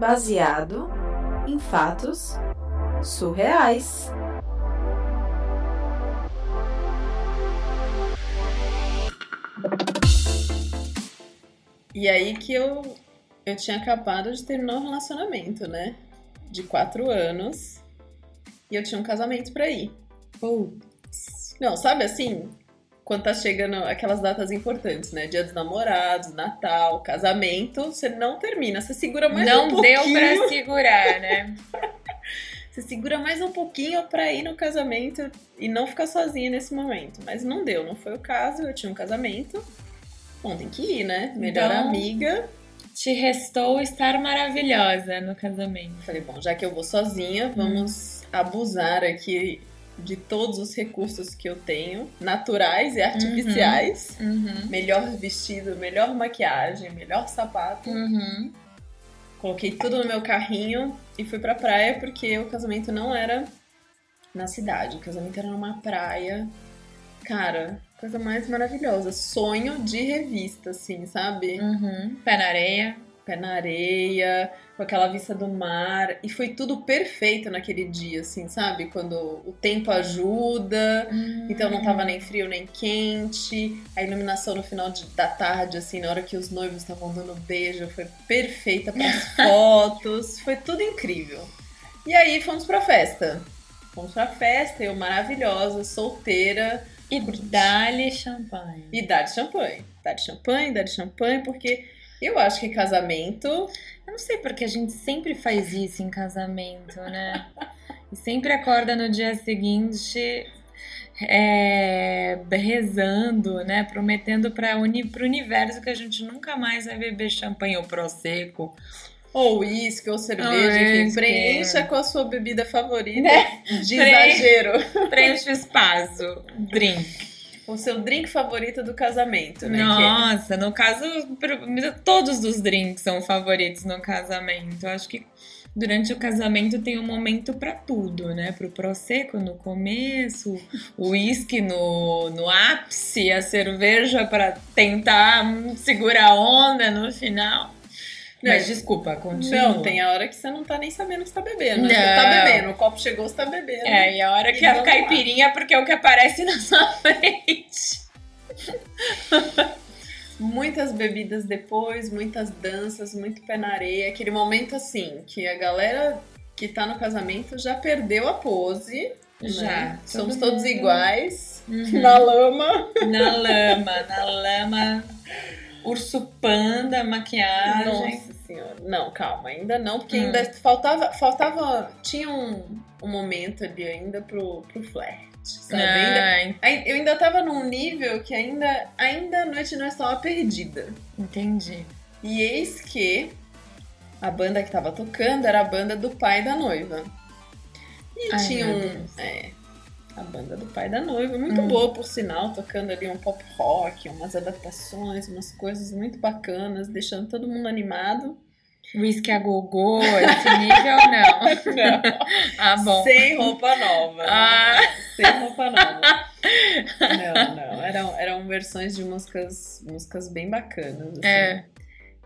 baseado em fatos surreais. E aí que eu, eu tinha acabado de terminar um relacionamento, né? De quatro anos. E eu tinha um casamento pra ir. Putz. Não, sabe assim? Quando tá chegando aquelas datas importantes, né? Dia dos namorados, Natal, casamento, você não termina. Você segura mais Não um pouquinho. deu pra segurar, né? Você segura mais um pouquinho pra ir no casamento e não ficar sozinha nesse momento. Mas não deu, não foi o caso. Eu tinha um casamento. Bom, tem que ir, né? Melhor Então- amiga. Te restou estar maravilhosa no casamento. Falei, bom, já que eu vou sozinha, vamos abusar aqui de todos os recursos que eu tenho, naturais e artificiais. Uhum. Melhor vestido, melhor maquiagem, melhor sapato. Uhum. Coloquei tudo no meu carrinho e fui pra praia porque o casamento não era na cidade, o casamento era numa praia. Cara, coisa mais maravilhosa. Sonho de revista, assim, sabe? Uhum. Pé na areia. Pé na areia, com aquela vista do mar. E foi tudo perfeito naquele dia, assim, sabe? Quando o tempo ajuda. Então não tava nem frio nem quente. A iluminação no final de- da tarde, assim, na hora que os noivos estavam dando beijo, foi perfeita para as fotos. Foi tudo incrível. E aí fomos pra festa. Fomos pra festa, eu maravilhosa, solteira. E dá-lhe champanhe. E dá de champanhe. Dá de champanhe, dá de champanhe, porque eu acho que casamento. Eu não sei porque a gente sempre faz isso em casamento, né? E sempre acorda no dia seguinte é, rezando, né? Prometendo para uni, o universo que a gente nunca mais vai beber champanhe ou prosecco. Ou uísque, ou cerveja, Ah, enfim, preencha com a sua bebida favorita Né? de Preencha. exagero. Preenche o espaço. Drink. O seu drink favorito do casamento, né? Nossa, no caso, todos os drinks são favoritos no casamento. Eu acho que durante o casamento tem um momento pra tudo, né? Pro prosecco no começo, o uísque no, no ápice, a cerveja pra tentar segurar a onda no final. Não, Mas desculpa, continua. Não, tem a hora que você não tá nem sabendo que você tá bebendo. né? Você Não. tá bebendo, o copo chegou, você tá bebendo. É, e a hora que E é vamos caipirinha porque é o que aparece na sua frente. Muitas bebidas depois, muitas danças, muito pé na areia. Aquele momento assim, que a galera que tá no casamento já perdeu a pose. Já. né? Somos Todo todos iguais. Uhum. Na lama. Na lama, na lama. Urso panda, maquiagem. Nossa senhora. Não, calma, ainda não, porque Hum. ainda faltava. faltava tinha um, um momento ali ainda pro, pro flerte, sabe? Ainda, Ah, en- ai- eu ainda tava num nível que ainda, ainda a noite não estava perdida. entendi. E eis que a banda que tava tocando era a banda do pai da noiva. E Ai, tinha um. É, a banda do pai da noiva, muito Hum. boa por sinal, tocando ali um pop rock, umas adaptações, umas coisas muito bacanas, deixando todo mundo animado. Whisky a gogô, esse nível não. Não. Ah, bom. Sem roupa nova. Ah. Sem roupa nova. Não, não. Eram, eram versões de músicas, músicas bem bacanas. assim. É.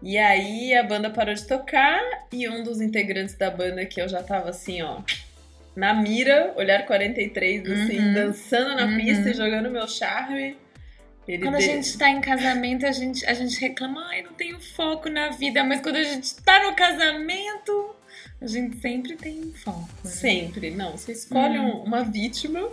E aí a banda parou de tocar e um dos integrantes da banda que eu já tava assim, ó, na mira, olhar 43, assim, Uhum. dançando na Uhum. pista e jogando meu charme. Ele Quando a gente tá em casamento, a gente, a gente reclama, ai, não tenho foco na vida. Mas quando a gente tá no casamento, a gente sempre tem foco. Né? Sempre, não. Você escolhe Hum. um- uma vítima.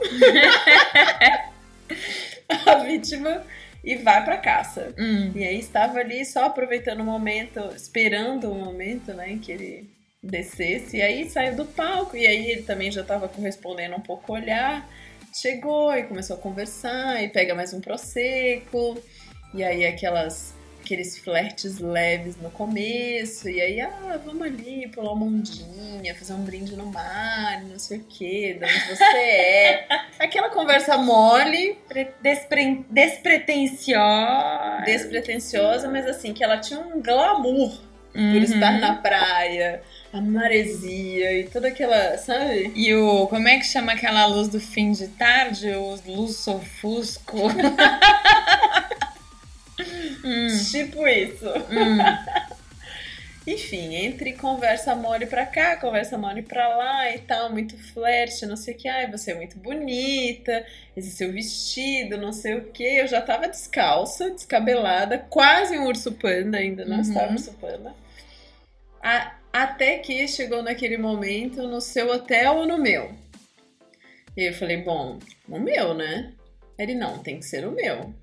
a vítima e vai pra caça. Hum. E aí estava ali só aproveitando o momento, esperando o momento, né, que ele descesse. E aí saiu do palco. E aí ele também já estava correspondendo um pouco o olhar. Chegou e começou a conversar e pega mais um prosecco. E aí aquelas aqueles flertes leves no começo. E aí, ah, vamos ali pular uma ondinha, fazer um brinde no mar, não sei o quê, de onde você é. Aquela conversa mole, Pre- despre- despretensiosa. despretensiosa, mas assim, que ela tinha um glamour por Uhum. estar na praia, a maresia e toda aquela, sabe? E o. Como é que chama aquela luz do fim de tarde? O luz sofusco. hum, Tipo isso. hum. Enfim, entre conversa mole pra cá, conversa mole pra lá e tal, muito flerte, não sei o que. Ai, você é muito bonita, esse seu vestido, não sei o que. Eu já tava descalça, descabelada, quase um urso panda, ainda não Uhum. estava urso panda. A- até que chegou naquele momento no seu hotel ou no meu. E eu falei, bom, no meu, né? Ele, não, tem que ser no meu.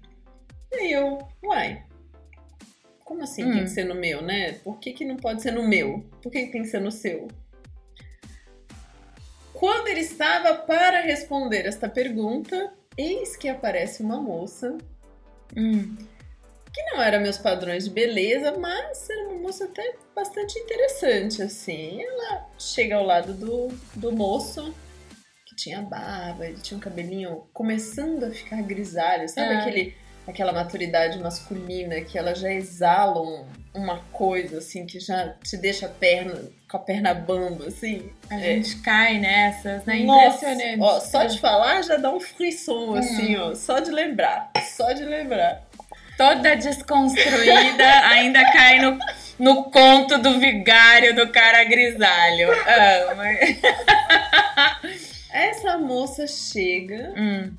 E aí eu, uai, como assim tem Hum. que ser no meu, né? Por que, que não pode ser no meu? Por que, que tem que ser no seu? Quando ele estava para responder esta pergunta, eis que aparece uma moça Hum. Que não era meus padrões de beleza, mas era uma moça até bastante interessante, assim. Ela chega ao lado do, do moço, que tinha barba, ele tinha um cabelinho começando a ficar grisalho, sabe Ah. aquele, aquela maturidade masculina que ela já exala um- uma coisa, assim, que já te deixa a perna, com a perna bamba, assim. A É. gente cai nessas, né? Nossa, Impressionante. ó, só de falar já dá um frisson, assim, ó, só de lembrar, só de lembrar. Toda desconstruída, ainda cai no, no conto do vigário do cara grisalho. Amo. Essa moça chega, Hum.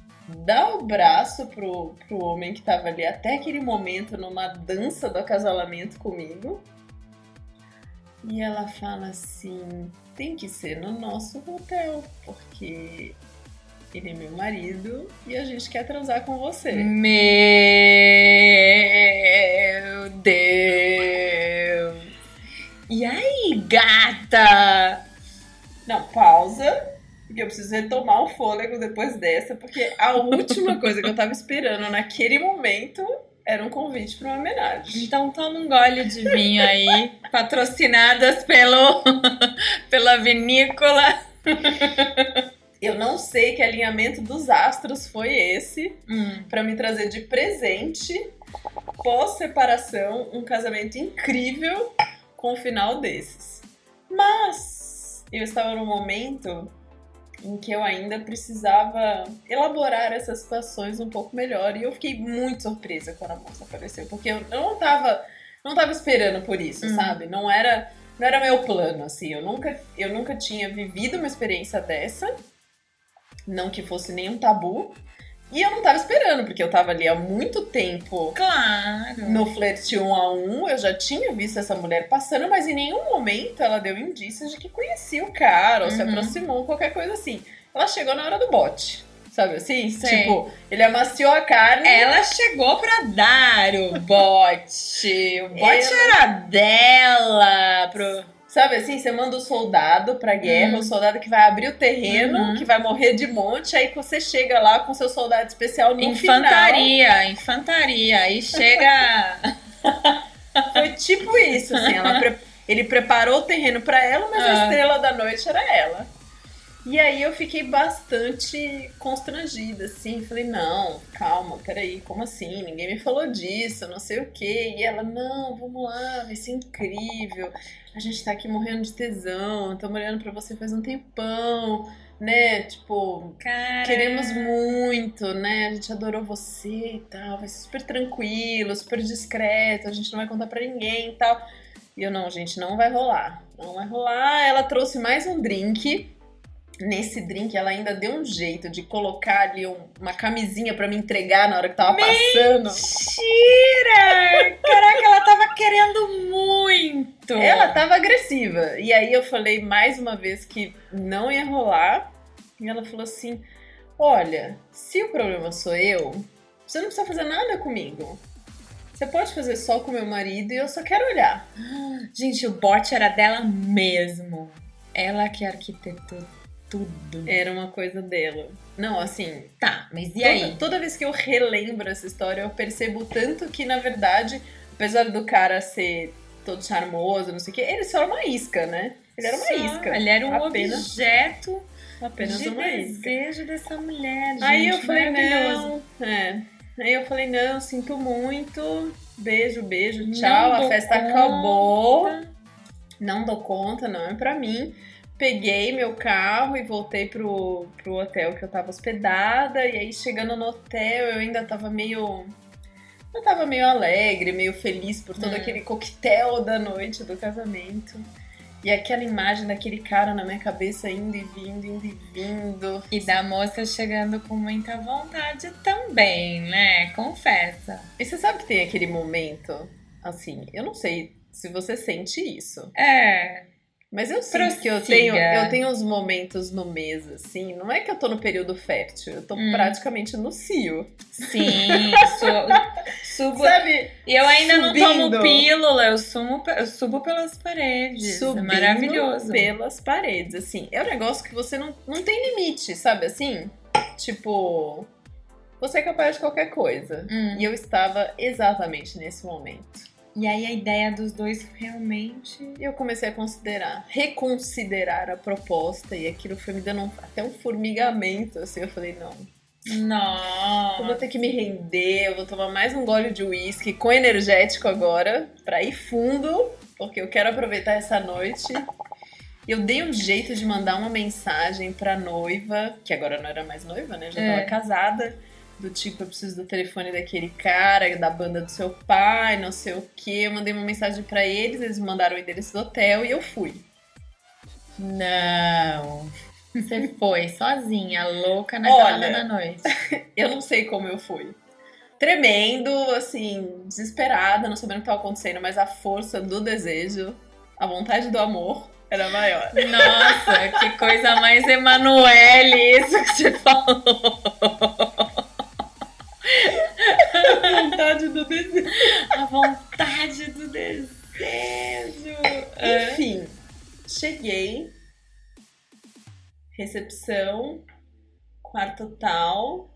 dá o braço pro, pro homem que tava ali até aquele momento numa dança do acasalamento comigo. E ela fala assim: tem que ser no nosso hotel, porque ele é meu marido e a gente quer transar com você. Meu Deus. E aí, gata? Não, pausa. Porque eu preciso retomar o fôlego depois dessa, porque a última coisa que eu tava esperando naquele momento era um convite para uma homenagem. Então toma um gole de vinho aí, patrocinadas pelo, pela vinícola. Eu não sei que alinhamento dos astros foi esse Hum. para me trazer de presente, pós-separação, um casamento incrível com um final desses. Mas eu estava num momento em que eu ainda precisava elaborar essas situações um pouco melhor e eu fiquei muito surpresa quando a moça apareceu, porque eu não tava, não tava esperando por isso, Hum. sabe? Não era, não era meu plano assim. Eu nunca, eu nunca tinha vivido uma experiência dessa, não que fosse nenhum tabu. E eu não tava esperando, porque eu tava ali há muito tempo Claro. no flerte um a um, eu já tinha visto essa mulher passando, mas em nenhum momento ela deu indícios de que conhecia o cara ou se Uhum. aproximou, qualquer coisa assim. Ela chegou na hora do bote, sabe assim? Sei. Tipo, ele amaciou a carne. Ela chegou pra dar o bote. O bote Ela- era dela. Pro... Sabe assim, você manda o soldado pra guerra, Uhum. o soldado que vai abrir o terreno, Uhum. que vai morrer de monte, aí você chega lá com seu soldado especial no final. Infantaria, infantaria. Aí chega. Foi tipo isso, assim, ela pre- ele preparou o terreno pra ela, mas a Ah. estrela da noite era ela. E aí eu fiquei bastante constrangida, assim, falei, não, calma, peraí, como assim? Ninguém me falou disso, não sei o quê. E ela, não, vamos lá, vai ser incrível. A gente tá aqui morrendo de tesão, estamos olhando pra você faz um tempão, né? Tipo, Cara. Queremos muito, né? A gente adorou você e tal. Vai ser super tranquilo, super discreto. A gente não vai contar pra ninguém e tal. E eu, não, gente, não vai rolar. Não vai rolar. Ela trouxe mais um drink. Nesse drink, ela ainda deu um jeito de colocar ali um- uma camisinha pra me entregar na hora que tava passando. Mentira! Caraca, ela tava querendo muito. Ela tava agressiva. E aí eu falei mais uma vez que não ia rolar. E ela falou assim: Olha, se o problema sou eu, você não precisa fazer nada comigo. Você pode fazer só com meu marido e eu só quero olhar. Gente, o bote era dela mesmo. Ela que arquitetou tudo. Era uma coisa dela. Não, assim, Tá, mas e toda, aí? toda vez que eu relembro essa história, eu percebo tanto que, na verdade, apesar do cara ser todo charmoso, não sei o quê, ele só era uma isca, né? Ele era uma Só, isca. Ele era um Apenas- objeto Apenas de uma isca. desejo dessa mulher, gente. Aí eu falei, não. É. Aí eu falei, não, sinto muito. Beijo, beijo, Não tchau. A dou festa conta. acabou. Não dou conta, não é pra mim. Peguei meu carro e voltei pro, pro hotel que eu tava hospedada. E aí, chegando no hotel, eu ainda tava meio. Eu tava meio alegre, meio feliz por todo Hum. aquele coquetel da noite do casamento. E aquela imagem daquele cara na minha cabeça indo e vindo, indo e vindo. E da moça chegando com muita vontade também, né? Confessa. E você sabe que tem aquele momento, assim, eu não sei se você sente isso, É. mas eu sinto que eu tenho, eu tenho uns momentos no mês, assim, não é que eu tô no período fértil, eu tô Hum. praticamente no cio. Sim, su- subo. Sabe? E eu ainda não Subindo. tomo pílula, eu, sumo, eu subo pelas paredes. Subindo é maravilhoso. pelas paredes, assim. É um negócio que você não, não tem limite, sabe assim? Tipo, você é capaz de qualquer coisa. Hum. E eu estava exatamente nesse momento. E aí a ideia dos dois realmente. Eu comecei a considerar, reconsiderar a proposta, e aquilo foi me dando um- até um formigamento, assim. Eu falei, não, eu vou ter que me render, eu vou tomar mais um gole de uísque com energético agora, pra ir fundo, porque eu quero aproveitar essa noite. Eu dei um jeito de mandar uma mensagem pra noiva, que agora não era mais noiva, né? Já É. tava casada. Do tipo, eu preciso do telefone daquele cara, da banda do seu pai, não sei o quê. Eu mandei uma mensagem pra eles, eles me mandaram o endereço do hotel e eu fui. Não. Você foi sozinha, louca na Olha. da noite. Eu não sei como eu fui. Tremendo, assim, desesperada, não sabendo o que estava acontecendo, mas a força do desejo, a vontade do amor era maior. Nossa, que coisa mais Emanuele isso que você falou. A vontade do desejo. A vontade do desejo. É. Enfim, cheguei, recepção, quarto tal,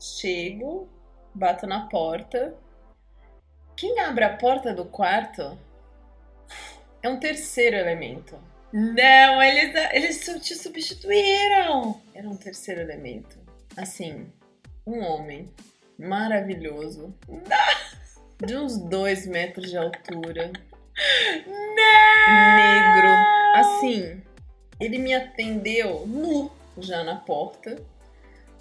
chego, bato na porta. Quem abre a porta do quarto é um terceiro elemento. Não, eles, eles te substituíram. Era um terceiro elemento. Assim, um homem maravilhoso. De uns dois metros de altura. Negro. Assim, ele me atendeu nu já na porta.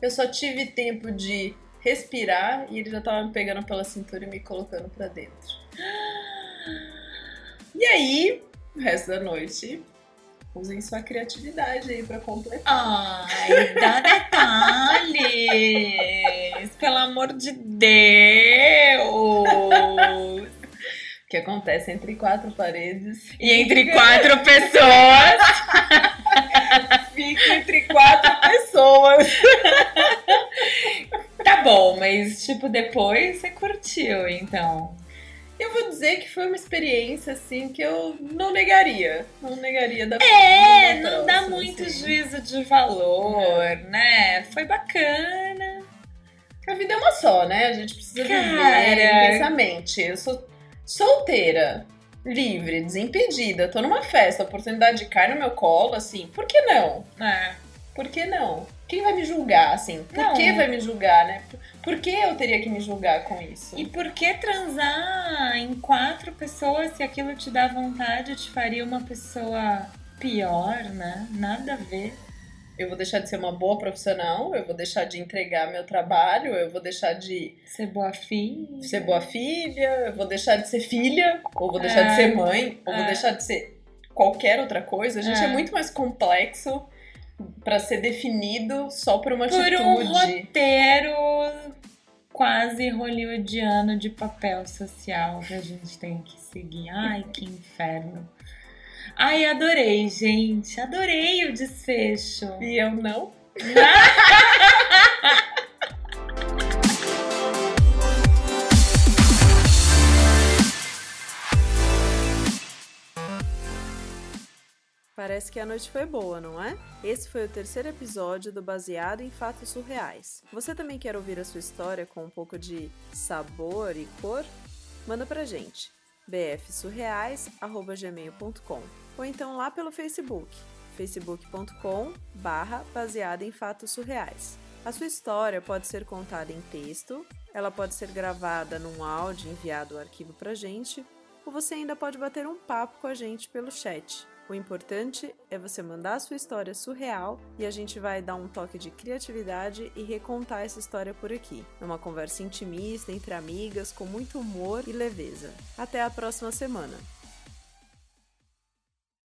Eu só tive tempo de respirar e ele já tava me pegando pela cintura e me colocando pra dentro. E aí, o resto da noite, usem sua criatividade aí pra completar. Ai, dá Pelo amor de Deus. O que acontece entre quatro paredes. E entre quatro pessoas. Fica entre quatro pessoas. Tá bom, mas tipo, depois você curtiu, então. Eu vou dizer que foi uma experiência, assim, que eu não negaria. Não negaria da É, não dá muito assim. juízo de valor, né? Foi bacana. A vida é uma só, né? A gente precisa Cara. viver intensamente. Eu sou solteira, livre, desimpedida. Tô numa festa, oportunidade de cair no meu colo, assim, por que não? É. Por que não? Quem vai me julgar, assim? Por Não. que vai me julgar, né? Por- Por que eu teria que me julgar com isso? E por que transar em quatro pessoas se aquilo te dá vontade te faria uma pessoa pior, né? Nada a ver. Eu vou deixar de ser uma boa profissional, eu vou deixar de entregar meu trabalho, eu vou deixar de Ser boa filha. ser boa filha, eu vou deixar de ser filha, ou vou deixar de É. ser mãe, ou vou É. deixar de ser qualquer outra coisa. A gente é, É. muito mais complexo pra ser definido só por uma Por um atitude. roteiro quase hollywoodiano de papel social que a gente tem que seguir. Ai, que inferno. Ai, adorei, gente. Adorei o desfecho. E eu não. Parece que a noite foi boa, não é? Esse foi o terceiro episódio do Baseado em Fatos Surreais. Você também quer ouvir a sua história com um pouco de sabor e cor? Manda pra gente bfsurreais@gmail.com ou então lá pelo Facebook facebook.com barra baseado em fatos surreais. A sua história pode ser contada em texto, ela pode ser gravada num áudio enviado o arquivo pra gente, ou você ainda pode bater um papo com a gente pelo chat. O importante é você mandar a sua história surreal e a gente vai dar um toque de criatividade e recontar essa história por aqui, numa conversa intimista entre amigas, com muito humor e leveza. Até a próxima semana!